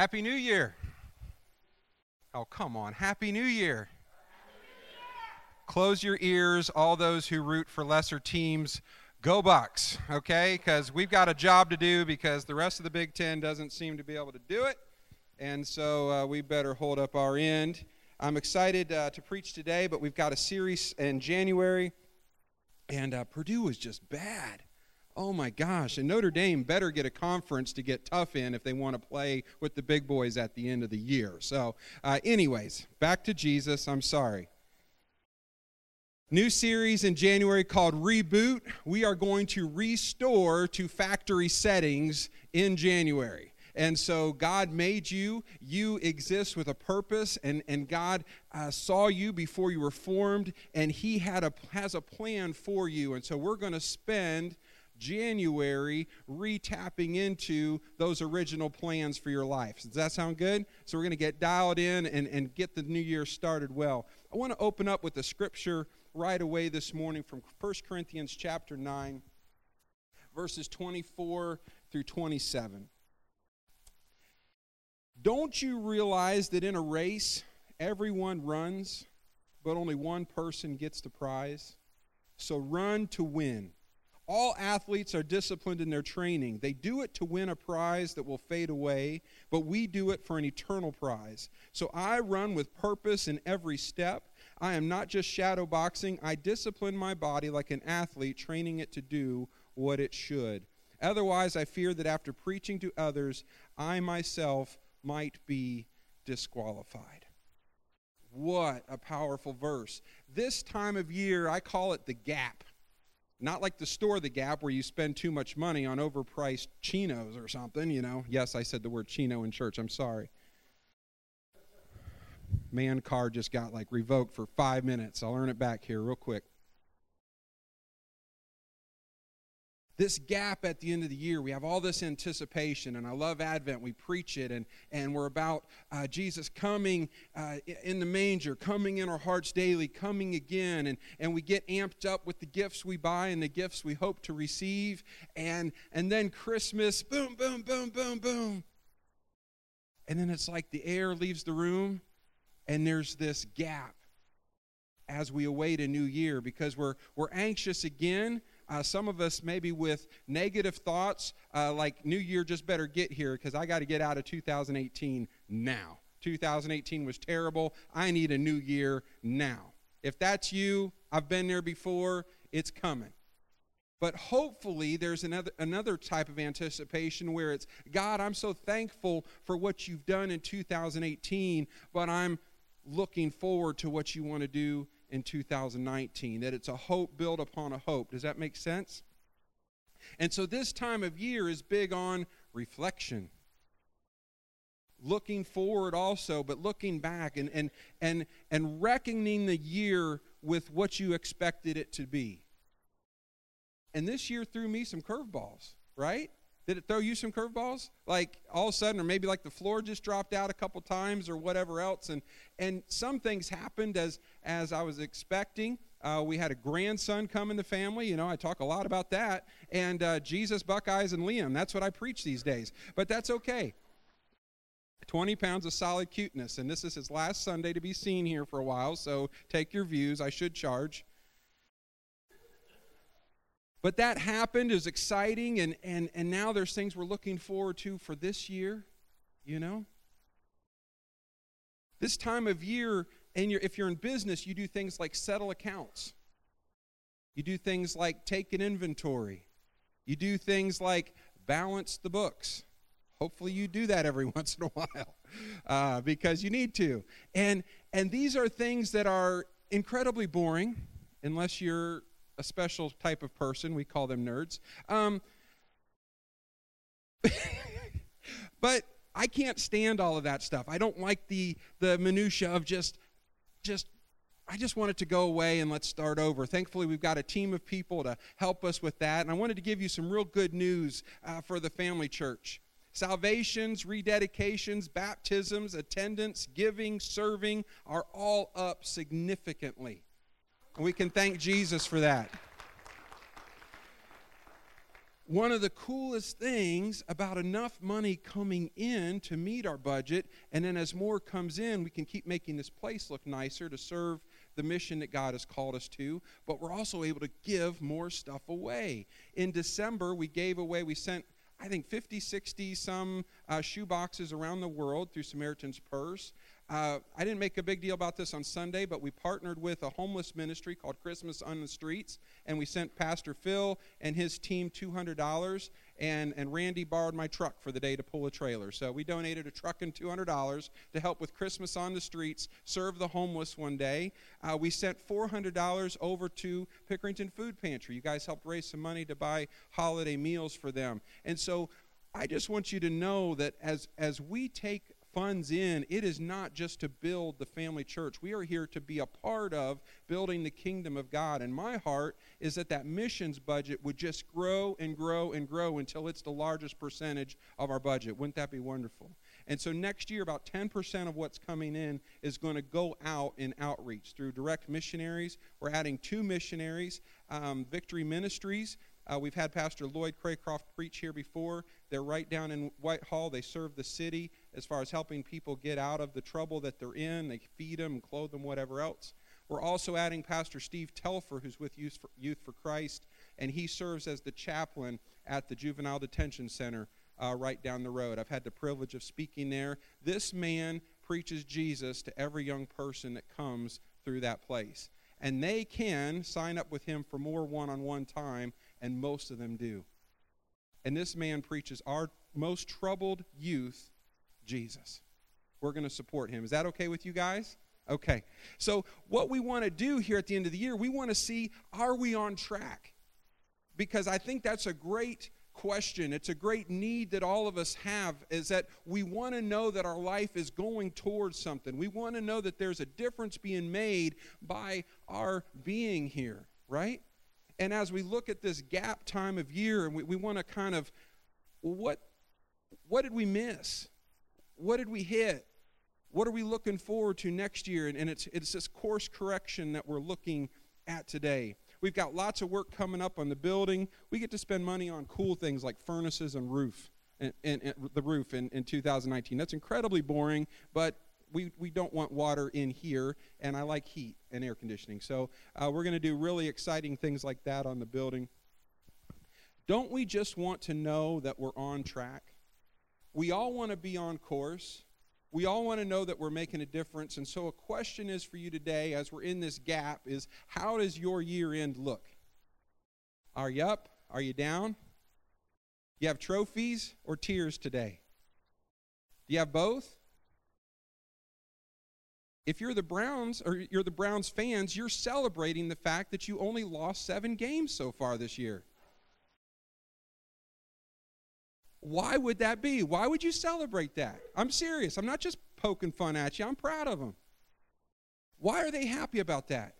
Happy New Year. Oh, come on. Happy New Year. Close your ears, all those who root for lesser teams. Go Bucks, okay? Because we've got a job to do because the rest of the Big Ten doesn't seem to be able to do it. And so uh, we better hold up our end. I'm excited uh, to preach today, but we've got a series in January. And uh, Purdue was just bad. Oh my gosh. And Notre Dame better get a conference to get tough in if they want to play with the big boys at the end of the year. So, uh, anyways, back to Jesus. I'm sorry. New series in January called Reboot. We are going to restore to factory settings in January. And so God made you. You exist with a purpose, and, and God uh, saw you before you were formed, and He had a, has a plan for you. And so we're going to spend January retapping into those original plans for your life. Does that sound good? So we're going to get dialed in and, and get the new year started well. I want to open up with a scripture right away this morning from 1 Corinthians chapter 9, verses 24 through 27. Don't you realize that in a race, everyone runs, but only one person gets the prize? So run to win. All athletes are disciplined in their training. They do it to win a prize that will fade away, but we do it for an eternal prize. So I run with purpose in every step. I am not just shadow boxing, I discipline my body like an athlete, training it to do what it should. Otherwise, I fear that after preaching to others, I myself might be disqualified. What a powerful verse. This time of year, I call it the gap not like the store, the Gap, where you spend too much money on overpriced chinos or something, you know. Yes, I said the word chino in church. I'm sorry. Man card just got like revoked for five minutes. I'll earn it back here real quick. This gap at the end of the year. We have all this anticipation, and I love Advent. We preach it, and, and we're about uh, Jesus coming uh, in the manger, coming in our hearts daily, coming again, and, and we get amped up with the gifts we buy and the gifts we hope to receive. And, and then Christmas, boom, boom, boom, boom, boom. And then it's like the air leaves the room, and there's this gap as we await a new year because we're, we're anxious again uh, some of us maybe with negative thoughts uh, like New Year just better get here because I got to get out of 2018 now. 2018 was terrible. I need a new year now. If that's you, I've been there before, it's coming. But hopefully, there's another, another type of anticipation where it's God, I'm so thankful for what you've done in 2018, but I'm looking forward to what you want to do in 2019, that it's a hope built upon a hope. Does that make sense? And so this time of year is big on reflection. Looking forward also, but looking back and, and, and, and reckoning the year with what you expected it to be. And this year threw me some curveballs, right? Did it throw you some curveballs? Like all of a sudden, or maybe like the floor just dropped out a couple times or whatever else. And, and some things happened as, as I was expecting. Uh, we had a grandson come in the family. You know, I talk a lot about that. And uh, Jesus, Buckeyes, and Liam. That's what I preach these days. But that's okay. 20 pounds of solid cuteness. And this is his last Sunday to be seen here for a while. So take your views. I should charge. But that happened, is exciting, and, and, and now there's things we're looking forward to for this year, you know? This time of year, and if you're in business, you do things like settle accounts. You do things like take an inventory. You do things like balance the books. Hopefully, you do that every once in a while uh, because you need to. And, and these are things that are incredibly boring unless you're a special type of person. We call them nerds. Um, but I can't stand all of that stuff. I don't like the the minutia of just just I just want it to go away and let's start over. Thankfully, we've got a team of people to help us with that. And I wanted to give you some real good news uh, for the family church. Salvations, rededications, baptisms, attendance, giving, serving are all up significantly. And we can thank Jesus for that. one of the coolest things about enough money coming in to meet our budget, and then as more comes in, we can keep making this place look nicer to serve the mission that God has called us to, but we're also able to give more stuff away. In December, we gave away, we sent I think 50, 60 some uh, shoe boxes around the world through Samaritan's Purse. Uh, I didn't make a big deal about this on Sunday, but we partnered with a homeless ministry called Christmas on the Streets, and we sent Pastor Phil and his team $200, and, and Randy borrowed my truck for the day to pull a trailer. So we donated a truck and $200 to help with Christmas on the Streets, serve the homeless one day. Uh, we sent $400 over to Pickerington Food Pantry. You guys helped raise some money to buy holiday meals for them. And so I just want you to know that as, as we take funds in, it is not just to build the family church. We are here to be a part of building the kingdom of God. And my heart is that that missions budget would just grow and grow and grow until it's the largest percentage of our budget. Wouldn't that be wonderful? And so next year, about 10% of what's coming in is going to go out in outreach through direct missionaries. We're adding two missionaries, um, Victory Ministries. Uh, we've had Pastor Lloyd Craycroft preach here before. They're right down in Whitehall. They serve the city as far as helping people get out of the trouble that they're in. They feed them clothe them, whatever else. We're also adding Pastor Steve Telfer, who's with Youth for, Youth for Christ, and he serves as the chaplain at the Juvenile Detention Center uh, right down the road. I've had the privilege of speaking there. This man preaches Jesus to every young person that comes through that place. And they can sign up with him for more one on one time, and most of them do. And this man preaches our most troubled youth Jesus. We're going to support him. Is that okay with you guys? Okay. So, what we want to do here at the end of the year, we want to see are we on track? Because I think that's a great question. It's a great need that all of us have is that we want to know that our life is going towards something. We want to know that there's a difference being made by our being here, right? And as we look at this gap time of year, and we, we want to kind of, what, what did we miss? What did we hit? What are we looking forward to next year? And, and it's, it's this course correction that we're looking at today. We've got lots of work coming up on the building. We get to spend money on cool things like furnaces and roof, and, and, and the roof in, in 2019. That's incredibly boring, but we, we don't want water in here, and I like heat and air conditioning. So uh, we're going to do really exciting things like that on the building. Don't we just want to know that we're on track? We all want to be on course. We all want to know that we're making a difference. And so a question is for you today as we're in this gap is how does your year end look? Are you up? Are you down? You have trophies or tears today? Do you have both? If you're the Browns or you're the Browns fans, you're celebrating the fact that you only lost 7 games so far this year. Why would that be? Why would you celebrate that? I'm serious. I'm not just poking fun at you. I'm proud of them. Why are they happy about that?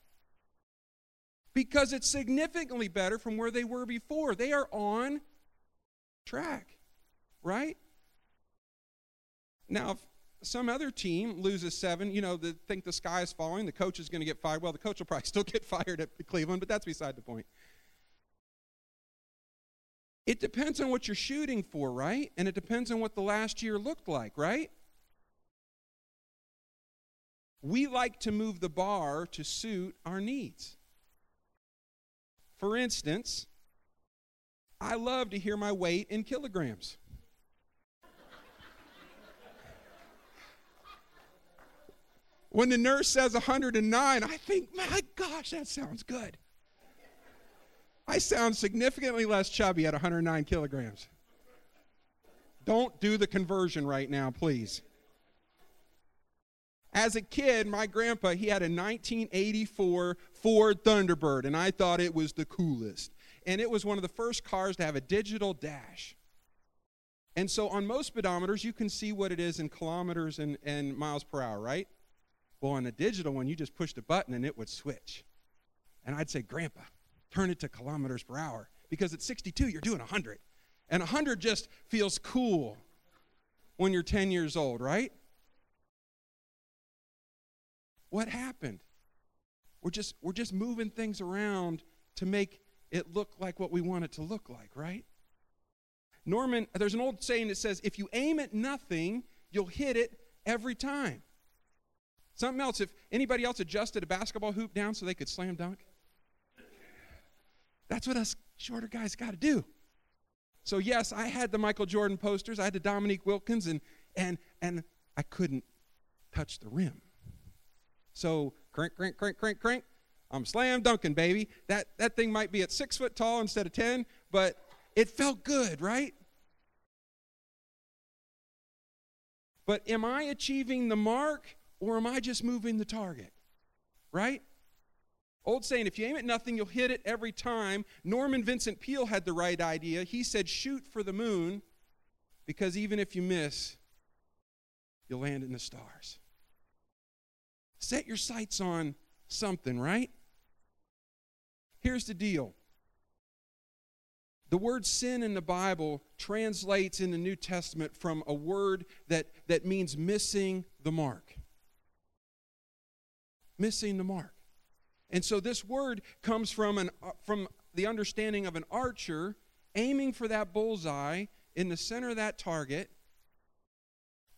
Because it's significantly better from where they were before. They are on track, right? Now, if some other team loses seven, you know, they think the sky is falling, the coach is going to get fired. Well, the coach will probably still get fired at Cleveland, but that's beside the point. It depends on what you're shooting for, right? And it depends on what the last year looked like, right? We like to move the bar to suit our needs. For instance, I love to hear my weight in kilograms. when the nurse says 109, I think, my gosh, that sounds good. I sound significantly less chubby at 109 kilograms. Don't do the conversion right now, please. As a kid, my grandpa, he had a 1984 Ford Thunderbird, and I thought it was the coolest. And it was one of the first cars to have a digital dash. And so on most speedometers, you can see what it is in kilometers and, and miles per hour, right? Well, on a digital one, you just pushed a button and it would switch. And I'd say, Grandpa, turn it to kilometers per hour. Because at 62, you're doing 100. And 100 just feels cool when you're 10 years old, right? What happened? We're just, we're just moving things around to make it look like what we want it to look like, right? Norman, there's an old saying that says, if you aim at nothing, you'll hit it every time. Something else, if anybody else adjusted a basketball hoop down so they could slam dunk, that's what us shorter guys got to do. So yes, I had the Michael Jordan posters, I had the Dominique Wilkins, and and and I couldn't touch the rim. So crank, crank, crank, crank, crank. I'm slam dunking, baby. That that thing might be at six foot tall instead of ten, but it felt good, right? But am I achieving the mark or am I just moving the target? Right? Old saying, if you aim at nothing, you'll hit it every time. Norman Vincent Peale had the right idea. He said, shoot for the moon, because even if you miss, you'll land in the stars. Set your sights on something, right? Here's the deal the word sin in the Bible translates in the New Testament from a word that, that means missing the mark. Missing the mark. And so this word comes from, an, uh, from the understanding of an archer aiming for that bullseye in the center of that target,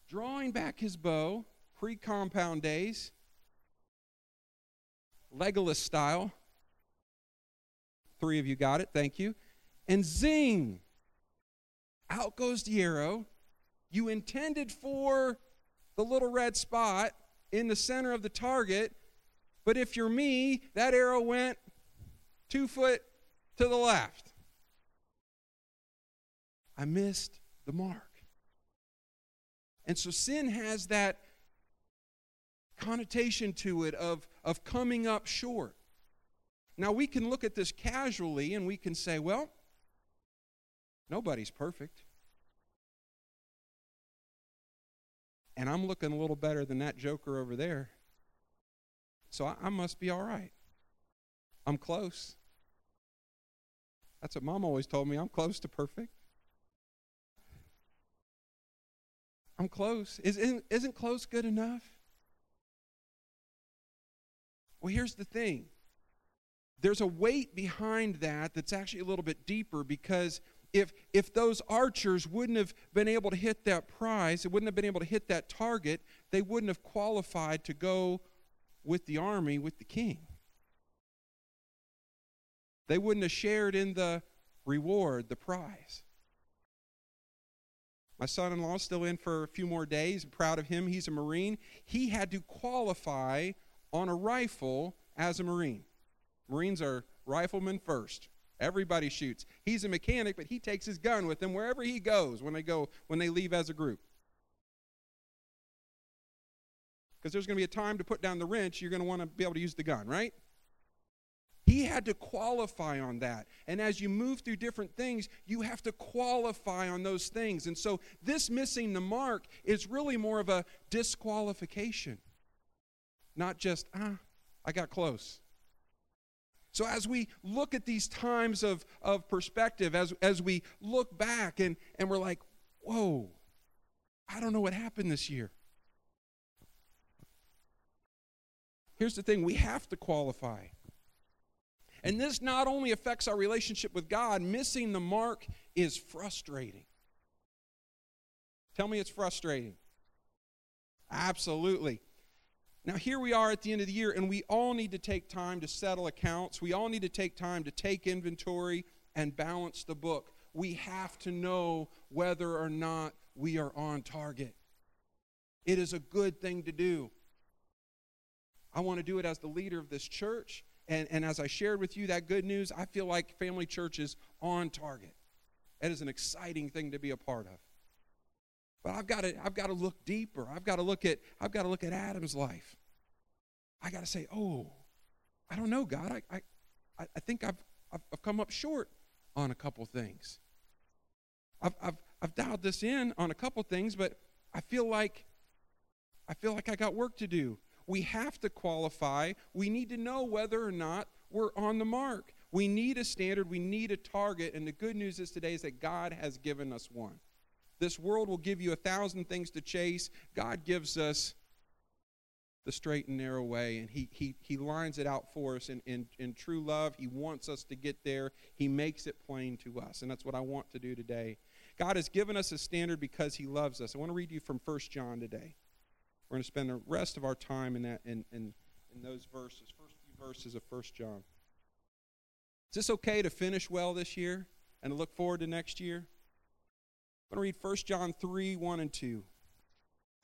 drawing back his bow, pre compound days, Legolas style. Three of you got it, thank you. And zing! Out goes the arrow. You intended for the little red spot in the center of the target, but if you're me, that arrow went two foot to the left. I missed the mark. And so sin has that connotation to it of, of coming up short. Now, we can look at this casually and we can say, well, nobody's perfect. And I'm looking a little better than that joker over there. So I, I must be all right. I'm close. That's what mom always told me. I'm close to perfect. I'm close. Isn't, isn't close good enough? Well, here's the thing there's a weight behind that that's actually a little bit deeper because if if those archers wouldn't have been able to hit that prize, they wouldn't have been able to hit that target, they wouldn't have qualified to go with the army with the king. They wouldn't have shared in the reward, the prize. My son in law is still in for a few more days. I'm proud of him. He's a Marine. He had to qualify on a rifle as a Marine. Marines are riflemen first. Everybody shoots. He's a mechanic, but he takes his gun with him wherever he goes when they go when they leave as a group. Because there's going to be a time to put down the wrench, you're going to want to be able to use the gun, right? He had to qualify on that. And as you move through different things, you have to qualify on those things. And so this missing the mark is really more of a disqualification. Not just, ah, I got close. So, as we look at these times of, of perspective, as, as we look back and, and we're like, whoa, I don't know what happened this year. Here's the thing we have to qualify. And this not only affects our relationship with God, missing the mark is frustrating. Tell me it's frustrating. Absolutely. Now, here we are at the end of the year, and we all need to take time to settle accounts. We all need to take time to take inventory and balance the book. We have to know whether or not we are on target. It is a good thing to do. I want to do it as the leader of this church. And, and as I shared with you that good news, I feel like Family Church is on target. It is an exciting thing to be a part of. But I've got to, I've got to look deeper. I've got to look at, I've got to look at Adam's life. I got to say, oh, I don't know, God. I, I, I think I've, I've, I've come up short on a couple things. I've, I've, I've dialed this in on a couple things, but I feel like I feel like I got work to do. We have to qualify. We need to know whether or not we're on the mark. We need a standard, we need a target, and the good news is today is that God has given us one. This world will give you a thousand things to chase. God gives us the straight and narrow way, and He, he, he lines it out for us in, in, in true love. He wants us to get there, He makes it plain to us. And that's what I want to do today. God has given us a standard because he loves us. I want to read you from 1 John today. We're going to spend the rest of our time in that in, in, in those verses, first few verses of 1 John. Is this okay to finish well this year and to look forward to next year? I'm going to read 1 John 3, 1 and 2.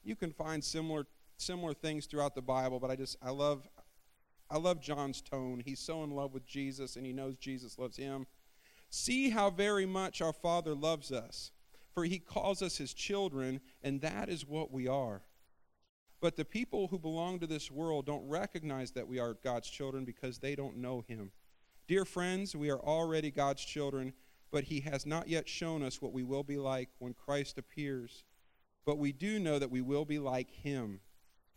You can find similar similar things throughout the Bible, but I just I love I love John's tone. He's so in love with Jesus and he knows Jesus loves him. See how very much our Father loves us, for he calls us his children, and that is what we are. But the people who belong to this world don't recognize that we are God's children because they don't know him. Dear friends, we are already God's children, but he has not yet shown us what we will be like when Christ appears. But we do know that we will be like him,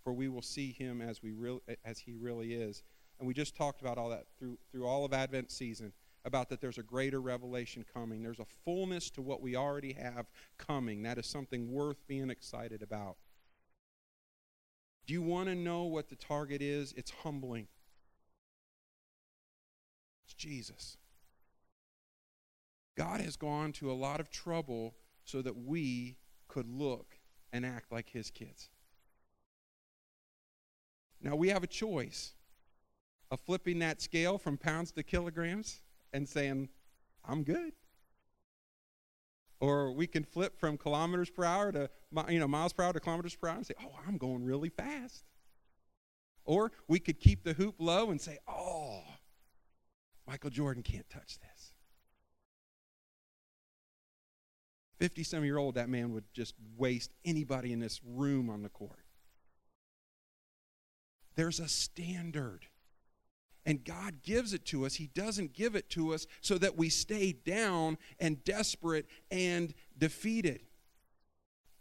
for we will see him as, we real, as he really is. And we just talked about all that through, through all of Advent season about that there's a greater revelation coming. There's a fullness to what we already have coming. That is something worth being excited about. Do you want to know what the target is? It's humbling. It's Jesus. God has gone to a lot of trouble so that we could look and act like his kids. Now we have a choice of flipping that scale from pounds to kilograms and saying, I'm good. Or we can flip from kilometers per hour to you know miles per hour to kilometers per hour and say, "Oh, I'm going really fast." Or we could keep the hoop low and say, "Oh, Michael Jordan can't touch this." 50 some year old, that man would just waste anybody in this room on the court. There's a standard. And God gives it to us. He doesn't give it to us so that we stay down and desperate and defeated.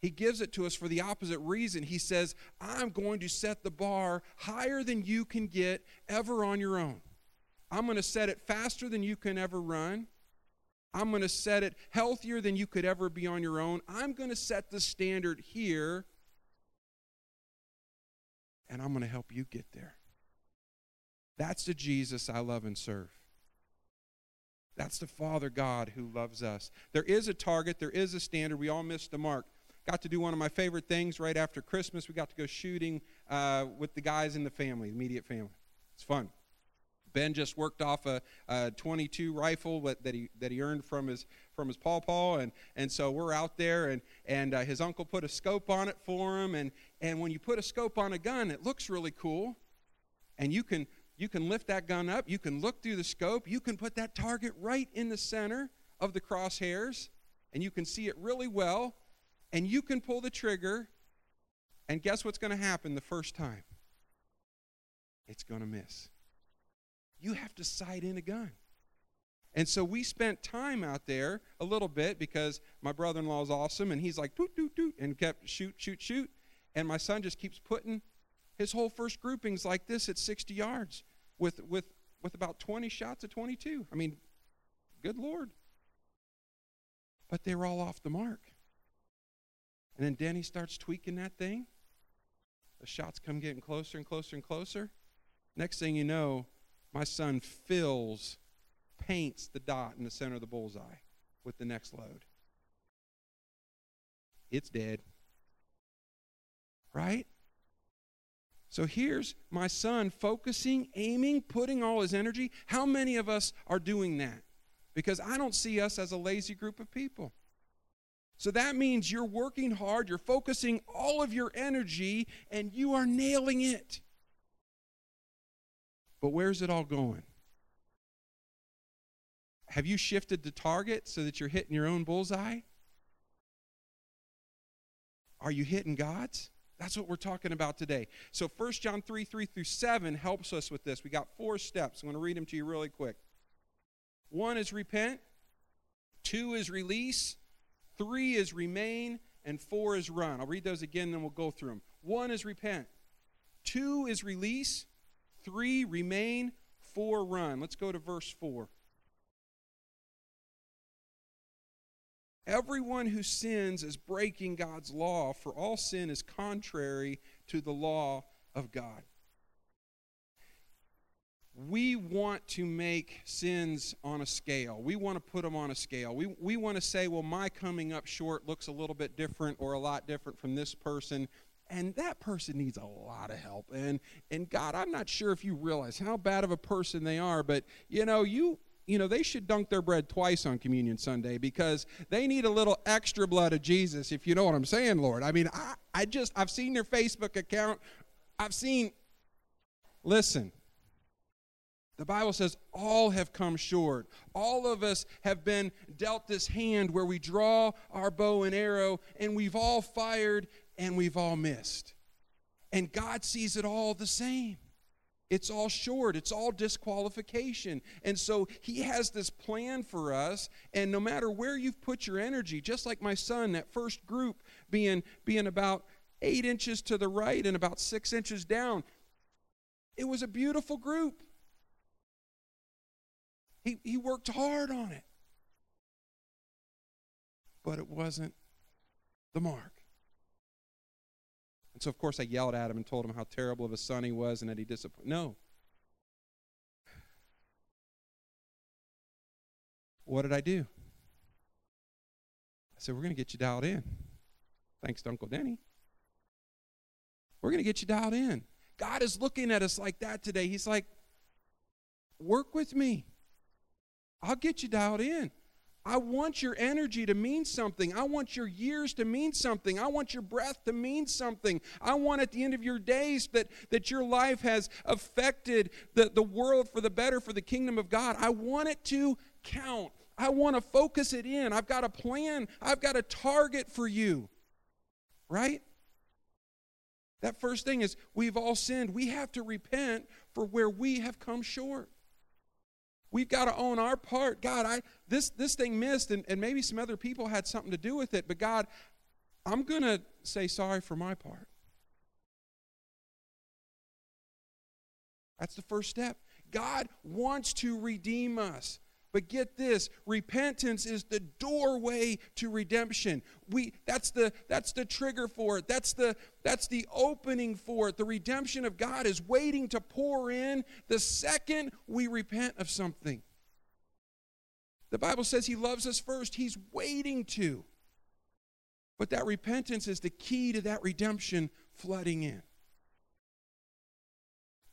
He gives it to us for the opposite reason. He says, I'm going to set the bar higher than you can get ever on your own. I'm going to set it faster than you can ever run. I'm going to set it healthier than you could ever be on your own. I'm going to set the standard here, and I'm going to help you get there. That's the Jesus I love and serve. That's the Father God who loves us. There is a target, there is a standard. We all missed the mark. Got to do one of my favorite things right after Christmas. We got to go shooting uh, with the guys in the family, the immediate family. It's fun. Ben just worked off a, a 22 rifle that he that he earned from his from his pawpaw, and and so we're out there, and and uh, his uncle put a scope on it for him, and and when you put a scope on a gun, it looks really cool, and you can you can lift that gun up, you can look through the scope, you can put that target right in the center of the crosshairs, and you can see it really well, and you can pull the trigger, and guess what's going to happen the first time? It's going to miss. You have to sight in a gun. And so we spent time out there a little bit because my brother in law is awesome and he's like, doot, doot, doot, and kept shoot, shoot, shoot. And my son just keeps putting his whole first groupings like this at 60 yards with, with, with about 20 shots of 22. I mean, good Lord. But they were all off the mark. And then Denny starts tweaking that thing. The shots come getting closer and closer and closer. Next thing you know, my son fills, paints the dot in the center of the bullseye with the next load. It's dead. Right? So here's my son focusing, aiming, putting all his energy. How many of us are doing that? Because I don't see us as a lazy group of people. So that means you're working hard, you're focusing all of your energy, and you are nailing it. But where's it all going? Have you shifted the target so that you're hitting your own bullseye? Are you hitting God's? That's what we're talking about today. So 1 John 3 3 through 7 helps us with this. We got four steps. I'm going to read them to you really quick. One is repent, two is release, three is remain, and four is run. I'll read those again, then we'll go through them. One is repent, two is release, three remain, four run. Let's go to verse 4. Everyone who sins is breaking God's law, for all sin is contrary to the law of God. we want to make sins on a scale. We want to put them on a scale. We, we want to say, well, my coming up short looks a little bit different or a lot different from this person. And that person needs a lot of help. And, and God, I'm not sure if you realize how bad of a person they are, but you know, you, you know, they should dunk their bread twice on Communion Sunday because they need a little extra blood of Jesus, if you know what I'm saying, Lord. I mean, I, I just, I've seen their Facebook account. I've seen, listen, the Bible says all have come short. All of us have been dealt this hand where we draw our bow and arrow, and we've all fired and we've all missed. And God sees it all the same. It's all short, it's all disqualification. And so He has this plan for us, and no matter where you've put your energy, just like my son, that first group being, being about eight inches to the right and about six inches down, it was a beautiful group. He, he worked hard on it. But it wasn't the mark. And so, of course, I yelled at him and told him how terrible of a son he was and that he disappointed. No. What did I do? I said, We're going to get you dialed in. Thanks to Uncle Denny. We're going to get you dialed in. God is looking at us like that today. He's like, Work with me. I'll get you dialed in. I want your energy to mean something. I want your years to mean something. I want your breath to mean something. I want at the end of your days that, that your life has affected the, the world for the better, for the kingdom of God. I want it to count. I want to focus it in. I've got a plan, I've got a target for you. Right? That first thing is we've all sinned. We have to repent for where we have come short. We've got to own our part. God, I this this thing missed, and, and maybe some other people had something to do with it, but God, I'm gonna say sorry for my part. That's the first step. God wants to redeem us. But get this, repentance is the doorway to redemption. We that's the that's the trigger for it. That's the that's the opening for it. The redemption of God is waiting to pour in the second we repent of something. The Bible says he loves us first. He's waiting to. But that repentance is the key to that redemption flooding in.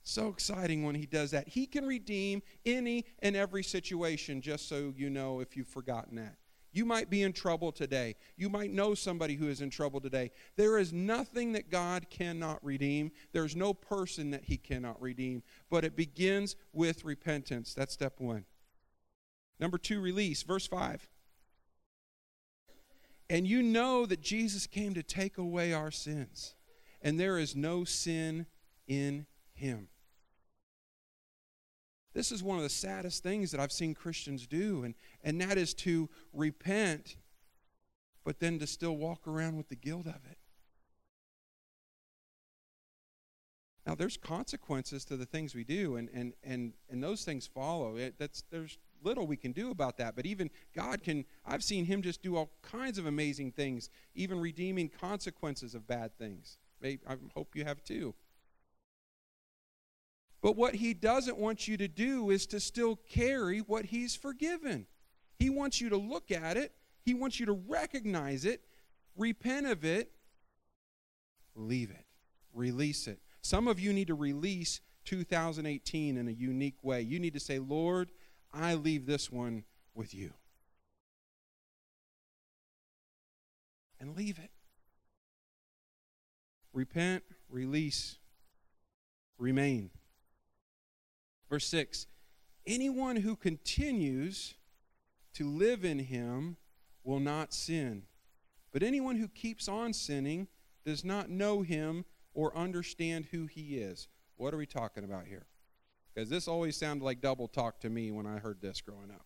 So exciting when he does that. He can redeem any and every situation, just so you know if you've forgotten that. You might be in trouble today. You might know somebody who is in trouble today. There is nothing that God cannot redeem. There's no person that he cannot redeem. But it begins with repentance. That's step one. Number two, release. Verse 5. And you know that Jesus came to take away our sins, and there is no sin in him. This is one of the saddest things that I've seen Christians do, and, and that is to repent, but then to still walk around with the guilt of it. Now, there's consequences to the things we do, and, and, and, and those things follow. It, that's, there's little we can do about that, but even God can, I've seen Him just do all kinds of amazing things, even redeeming consequences of bad things. I hope you have too. But what he doesn't want you to do is to still carry what he's forgiven. He wants you to look at it, he wants you to recognize it, repent of it, leave it, release it. Some of you need to release 2018 in a unique way. You need to say, Lord, I leave this one with you. And leave it. Repent, release, remain. Verse 6 Anyone who continues to live in him will not sin. But anyone who keeps on sinning does not know him or understand who he is. What are we talking about here? Because this always sounded like double talk to me when I heard this growing up.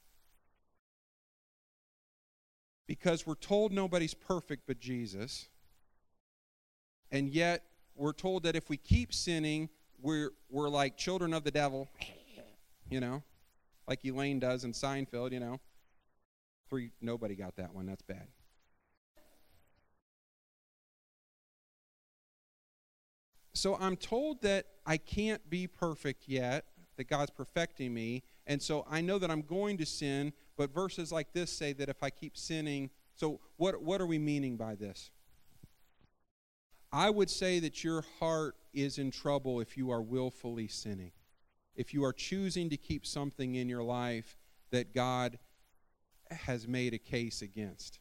Because we're told nobody's perfect but Jesus, and yet we're told that if we keep sinning, we're, we're like children of the devil, you know, like Elaine does in Seinfeld, you know. Three, nobody got that one. That's bad. So I'm told that I can't be perfect yet. that God's perfecting me. And so I know that I'm going to sin, but verses like this say that if I keep sinning, so what, what are we meaning by this? I would say that your heart is in trouble if you are willfully sinning. If you are choosing to keep something in your life that God has made a case against.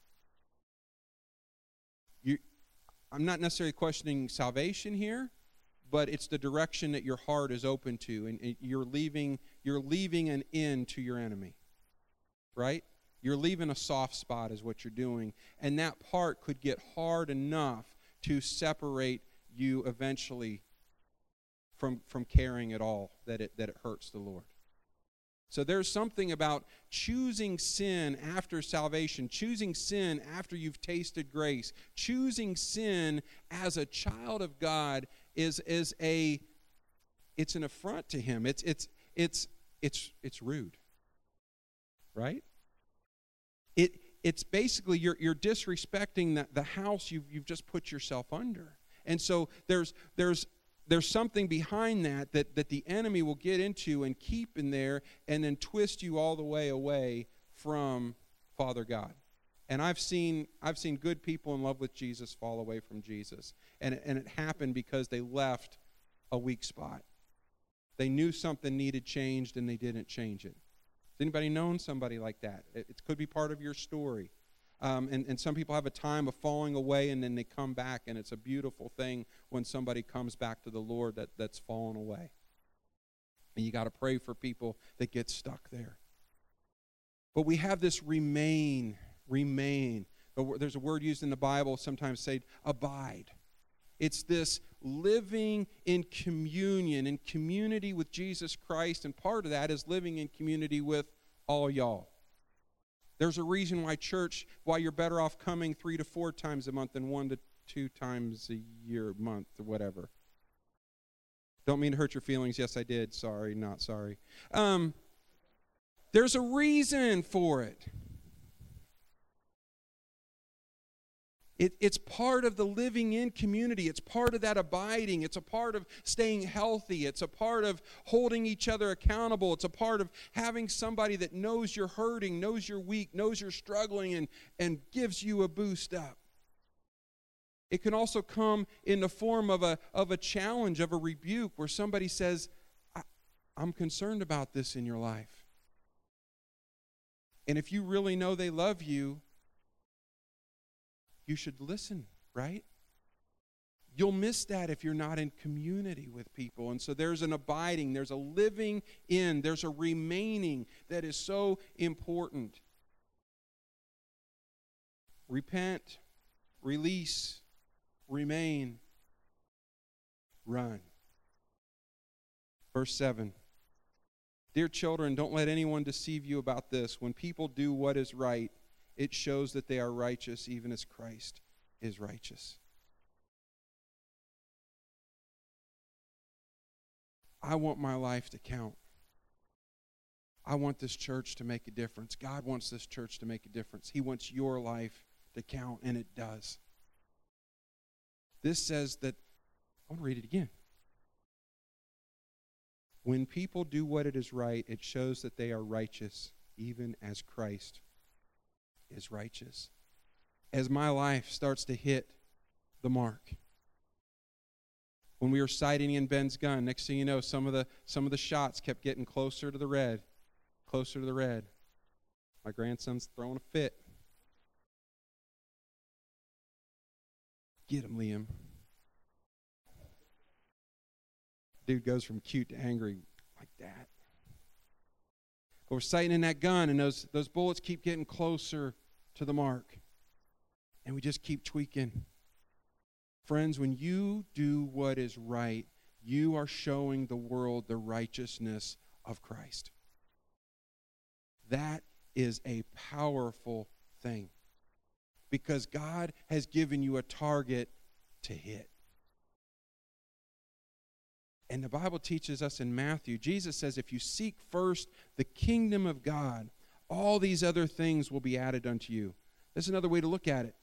You, I'm not necessarily questioning salvation here, but it's the direction that your heart is open to, and you're leaving, you're leaving an end to your enemy. Right? You're leaving a soft spot, is what you're doing. And that part could get hard enough to separate you eventually from, from caring at all that it, that it hurts the Lord. So there's something about choosing sin after salvation, choosing sin after you've tasted grace, choosing sin as a child of God is, is a it's an affront to him. It's it's it's it's it's rude. Right? It it's basically you're you're disrespecting the, the house you've you've just put yourself under. And so there's there's there's something behind that, that that the enemy will get into and keep in there and then twist you all the way away from Father God. And I've seen I've seen good people in love with Jesus fall away from Jesus. And, and it happened because they left a weak spot. They knew something needed changed and they didn't change it. Has anybody known somebody like that? It, it could be part of your story. Um, and, and some people have a time of falling away and then they come back, and it's a beautiful thing when somebody comes back to the Lord that, that's fallen away. And you got to pray for people that get stuck there. But we have this remain, remain. There's a word used in the Bible, sometimes say abide. It's this living in communion, in community with Jesus Christ, and part of that is living in community with all y'all. There's a reason why church, why you're better off coming three to four times a month than one to two times a year, month, or whatever. Don't mean to hurt your feelings. Yes, I did. Sorry, not sorry. Um, there's a reason for it. It, it's part of the living in community. It's part of that abiding. It's a part of staying healthy. It's a part of holding each other accountable. It's a part of having somebody that knows you're hurting, knows you're weak, knows you're struggling, and, and gives you a boost up. It can also come in the form of a, of a challenge, of a rebuke, where somebody says, I'm concerned about this in your life. And if you really know they love you, you should listen, right? You'll miss that if you're not in community with people. And so there's an abiding, there's a living in, there's a remaining that is so important. Repent, release, remain, run. Verse 7. Dear children, don't let anyone deceive you about this. When people do what is right, it shows that they are righteous even as Christ is righteous. I want my life to count. I want this church to make a difference. God wants this church to make a difference. He wants your life to count, and it does. This says that, I want to read it again. When people do what it is right, it shows that they are righteous, even as Christ is righteous. As my life starts to hit the mark. When we were sighting in Ben's gun, next thing you know, some of the some of the shots kept getting closer to the red, closer to the red. My grandson's throwing a fit. Get him, Liam. Dude goes from cute to angry like that. But we're sighting in that gun, and those, those bullets keep getting closer to the mark. And we just keep tweaking. Friends, when you do what is right, you are showing the world the righteousness of Christ. That is a powerful thing because God has given you a target to hit. And the Bible teaches us in Matthew, Jesus says, if you seek first the kingdom of God, all these other things will be added unto you. That's another way to look at it.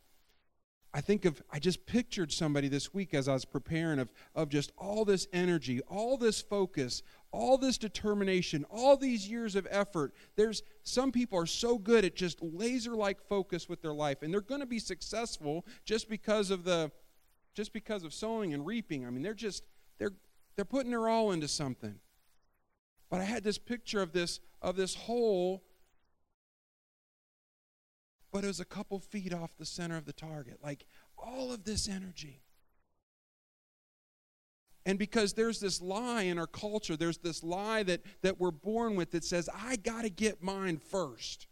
I think of, I just pictured somebody this week as I was preparing of, of just all this energy, all this focus, all this determination, all these years of effort. There's some people are so good at just laser like focus with their life, and they're going to be successful just because of the, just because of sowing and reaping. I mean, they're just, they're, they're putting their all into something. But I had this picture of this, of this hole but it was a couple feet off the center of the target. Like all of this energy. And because there's this lie in our culture, there's this lie that, that we're born with that says, I got to get mine first.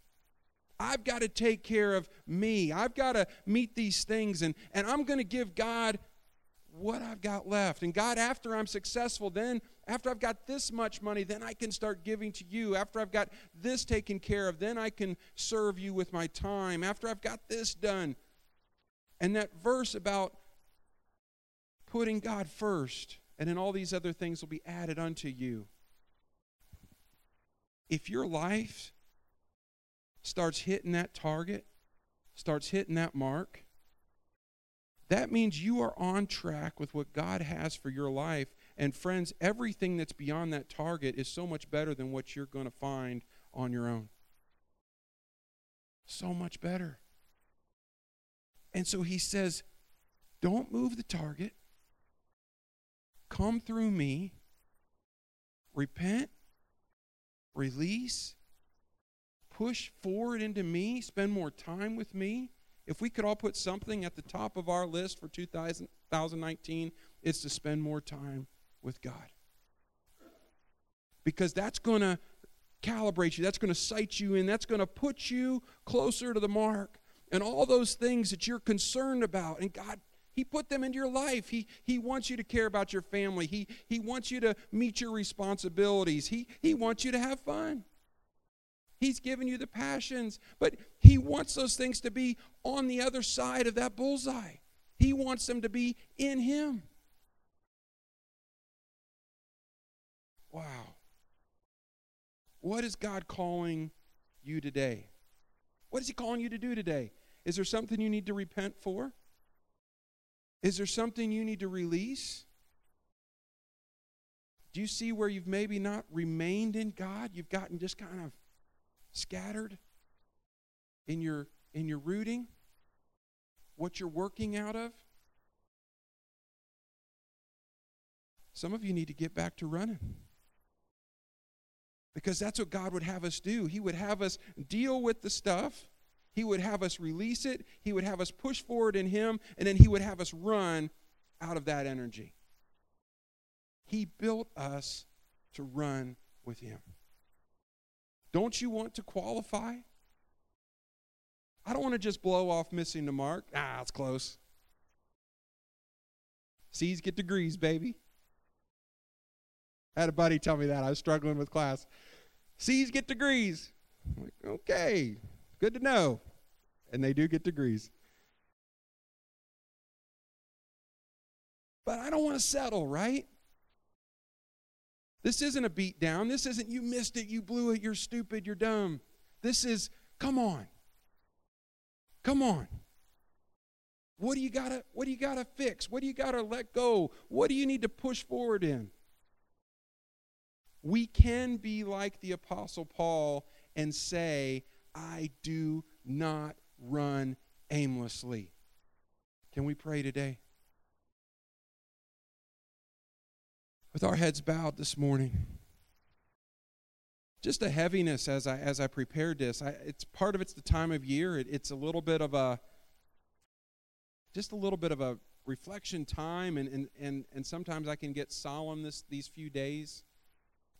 I've got to take care of me. I've got to meet these things, and, and I'm going to give God what I've got left. And God, after I'm successful, then after I've got this much money, then I can start giving to you. After I've got this taken care of, then I can serve you with my time. After I've got this done. And that verse about putting God first, and then all these other things will be added unto you. If your life starts hitting that target, starts hitting that mark, that means you are on track with what God has for your life and friends, everything that's beyond that target is so much better than what you're going to find on your own. So much better. And so he says, don't move the target. Come through me. Repent. Release. Push forward into me. Spend more time with me. If we could all put something at the top of our list for 2019, it's to spend more time with God. Because that's going to calibrate you, that's going to sight you in, that's going to put you closer to the mark. And all those things that you're concerned about, and God, He put them into your life. He, he wants you to care about your family. He, he wants you to meet your responsibilities. He, he wants you to have fun. He's given you the passions, but He wants those things to be on the other side of that bullseye. He wants them to be in Him. Wow. What is God calling you today? What is He calling you to do today? Is there something you need to repent for? Is there something you need to release? Do you see where you've maybe not remained in God? You've gotten just kind of scattered in your in your rooting? What you're working out of? Some of you need to get back to running. Because that's what God would have us do. He would have us deal with the stuff, He would have us release it, He would have us push forward in Him, and then He would have us run out of that energy. He built us to run with Him. Don't you want to qualify? I don't want to just blow off missing the mark. Ah, it's close. C's get degrees, baby. Had a buddy tell me that. I was struggling with class. C's get degrees. I'm like, okay, good to know. And they do get degrees. But I don't want to settle, right? This isn't a beat down. This isn't you missed it, you blew it, you're stupid, you're dumb. This is come on. Come on. What do you gotta what do you gotta fix? What do you gotta let go? What do you need to push forward in? We can be like the Apostle Paul and say, I do not run aimlessly. Can we pray today? With our heads bowed this morning, just a heaviness as I as I prepared this. I, it's part of it's the time of year. It, it's a little bit of a just a little bit of a reflection time, and and and, and sometimes I can get solemn this these few days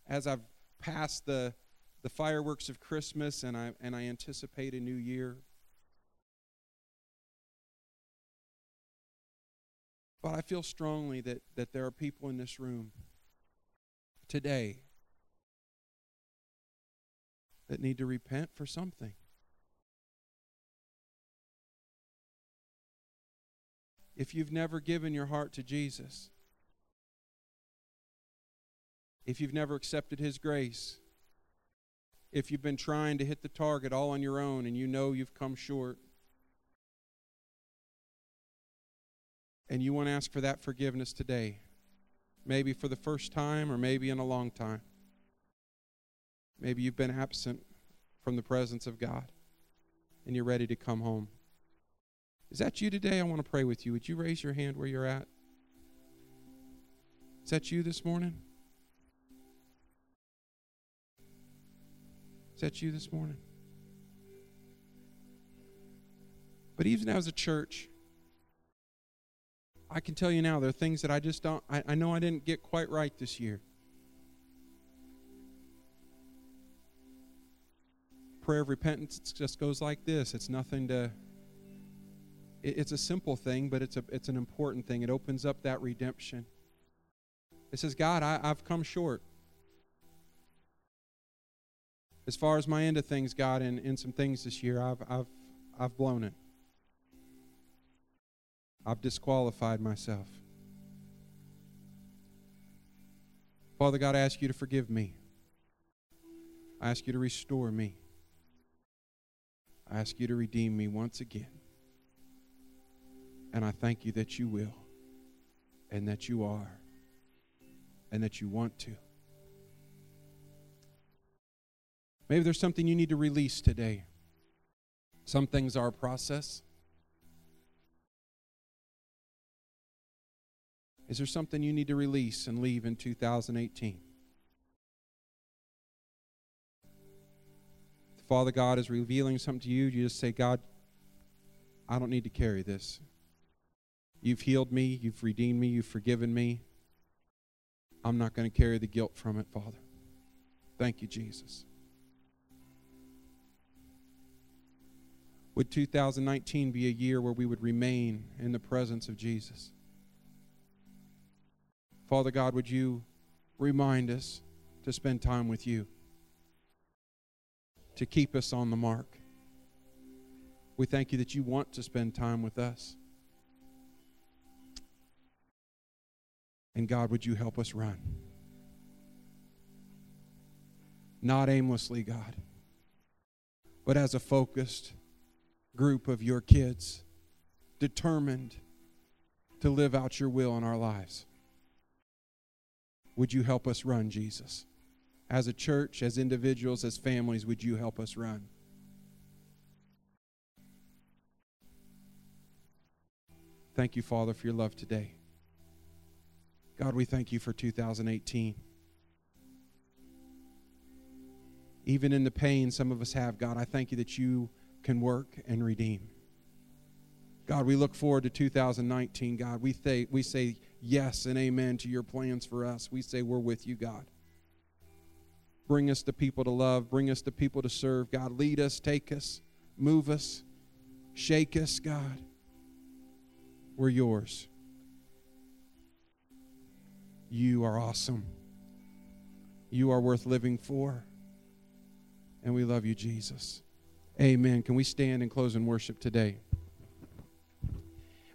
as I've passed the, the fireworks of Christmas and I, and I anticipate a new year. But I feel strongly that, that there are people in this room today that need to repent for something. If you've never given your heart to Jesus, if you've never accepted His grace, if you've been trying to hit the target all on your own and you know you've come short, and you want to ask for that forgiveness today, maybe for the first time or maybe in a long time, maybe you've been absent from the presence of God and you're ready to come home. Is that you today? I want to pray with you. Would you raise your hand where you're at? Is that you this morning? Is that you this morning? But even as a church, I can tell you now, there are things that I just don't, I, I know I didn't get quite right this year. Prayer of repentance just goes like this. It's nothing to, it, it's a simple thing, but it's, a, it's an important thing. It opens up that redemption. It says, God, I, I've come short. As far as my end of things, God, in, in some things this year, I've, I've, I've blown it. I've disqualified myself. Father God, I ask you to forgive me. I ask you to restore me. I ask you to redeem me once again. And I thank you that you will, and that you are, and that you want to. Maybe there's something you need to release today. Some things are a process. Is there something you need to release and leave in 2018? The Father God is revealing something to you, you just say, God, I don't need to carry this. You've healed me, you've redeemed me, you've forgiven me. I'm not going to carry the guilt from it, Father. Thank you, Jesus. Would 2019 be a year where we would remain in the presence of Jesus? Father God, would you remind us to spend time with you, to keep us on the mark? We thank you that you want to spend time with us. And God, would you help us run? Not aimlessly, God, but as a focused group of your kids, determined to live out your will in our lives. Would you help us run, Jesus? As a church, as individuals, as families, would you help us run? Thank you, Father, for your love today. God, we thank you for 2018. Even in the pain some of us have, God, I thank you that you can work and redeem. God, we look forward to 2019. God, we, th- we say yes and amen to your plans for us. We say we're with you, God. Bring us to people to love. Bring us to people to serve. God, lead us, take us, move us, shake us, God. We're yours. You are awesome. You are worth living for. And we love you, Jesus. Amen. Can we stand and close in worship today?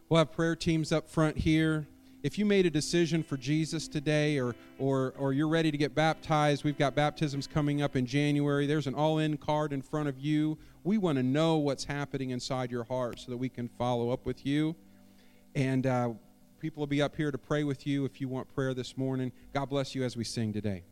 We'll have prayer teams up front here. If you made a decision for Jesus today or, or, or you're ready to get baptized, we've got baptisms coming up in January. There's an all in card in front of you. We want to know what's happening inside your heart so that we can follow up with you. And uh, people will be up here to pray with you if you want prayer this morning. God bless you as we sing today.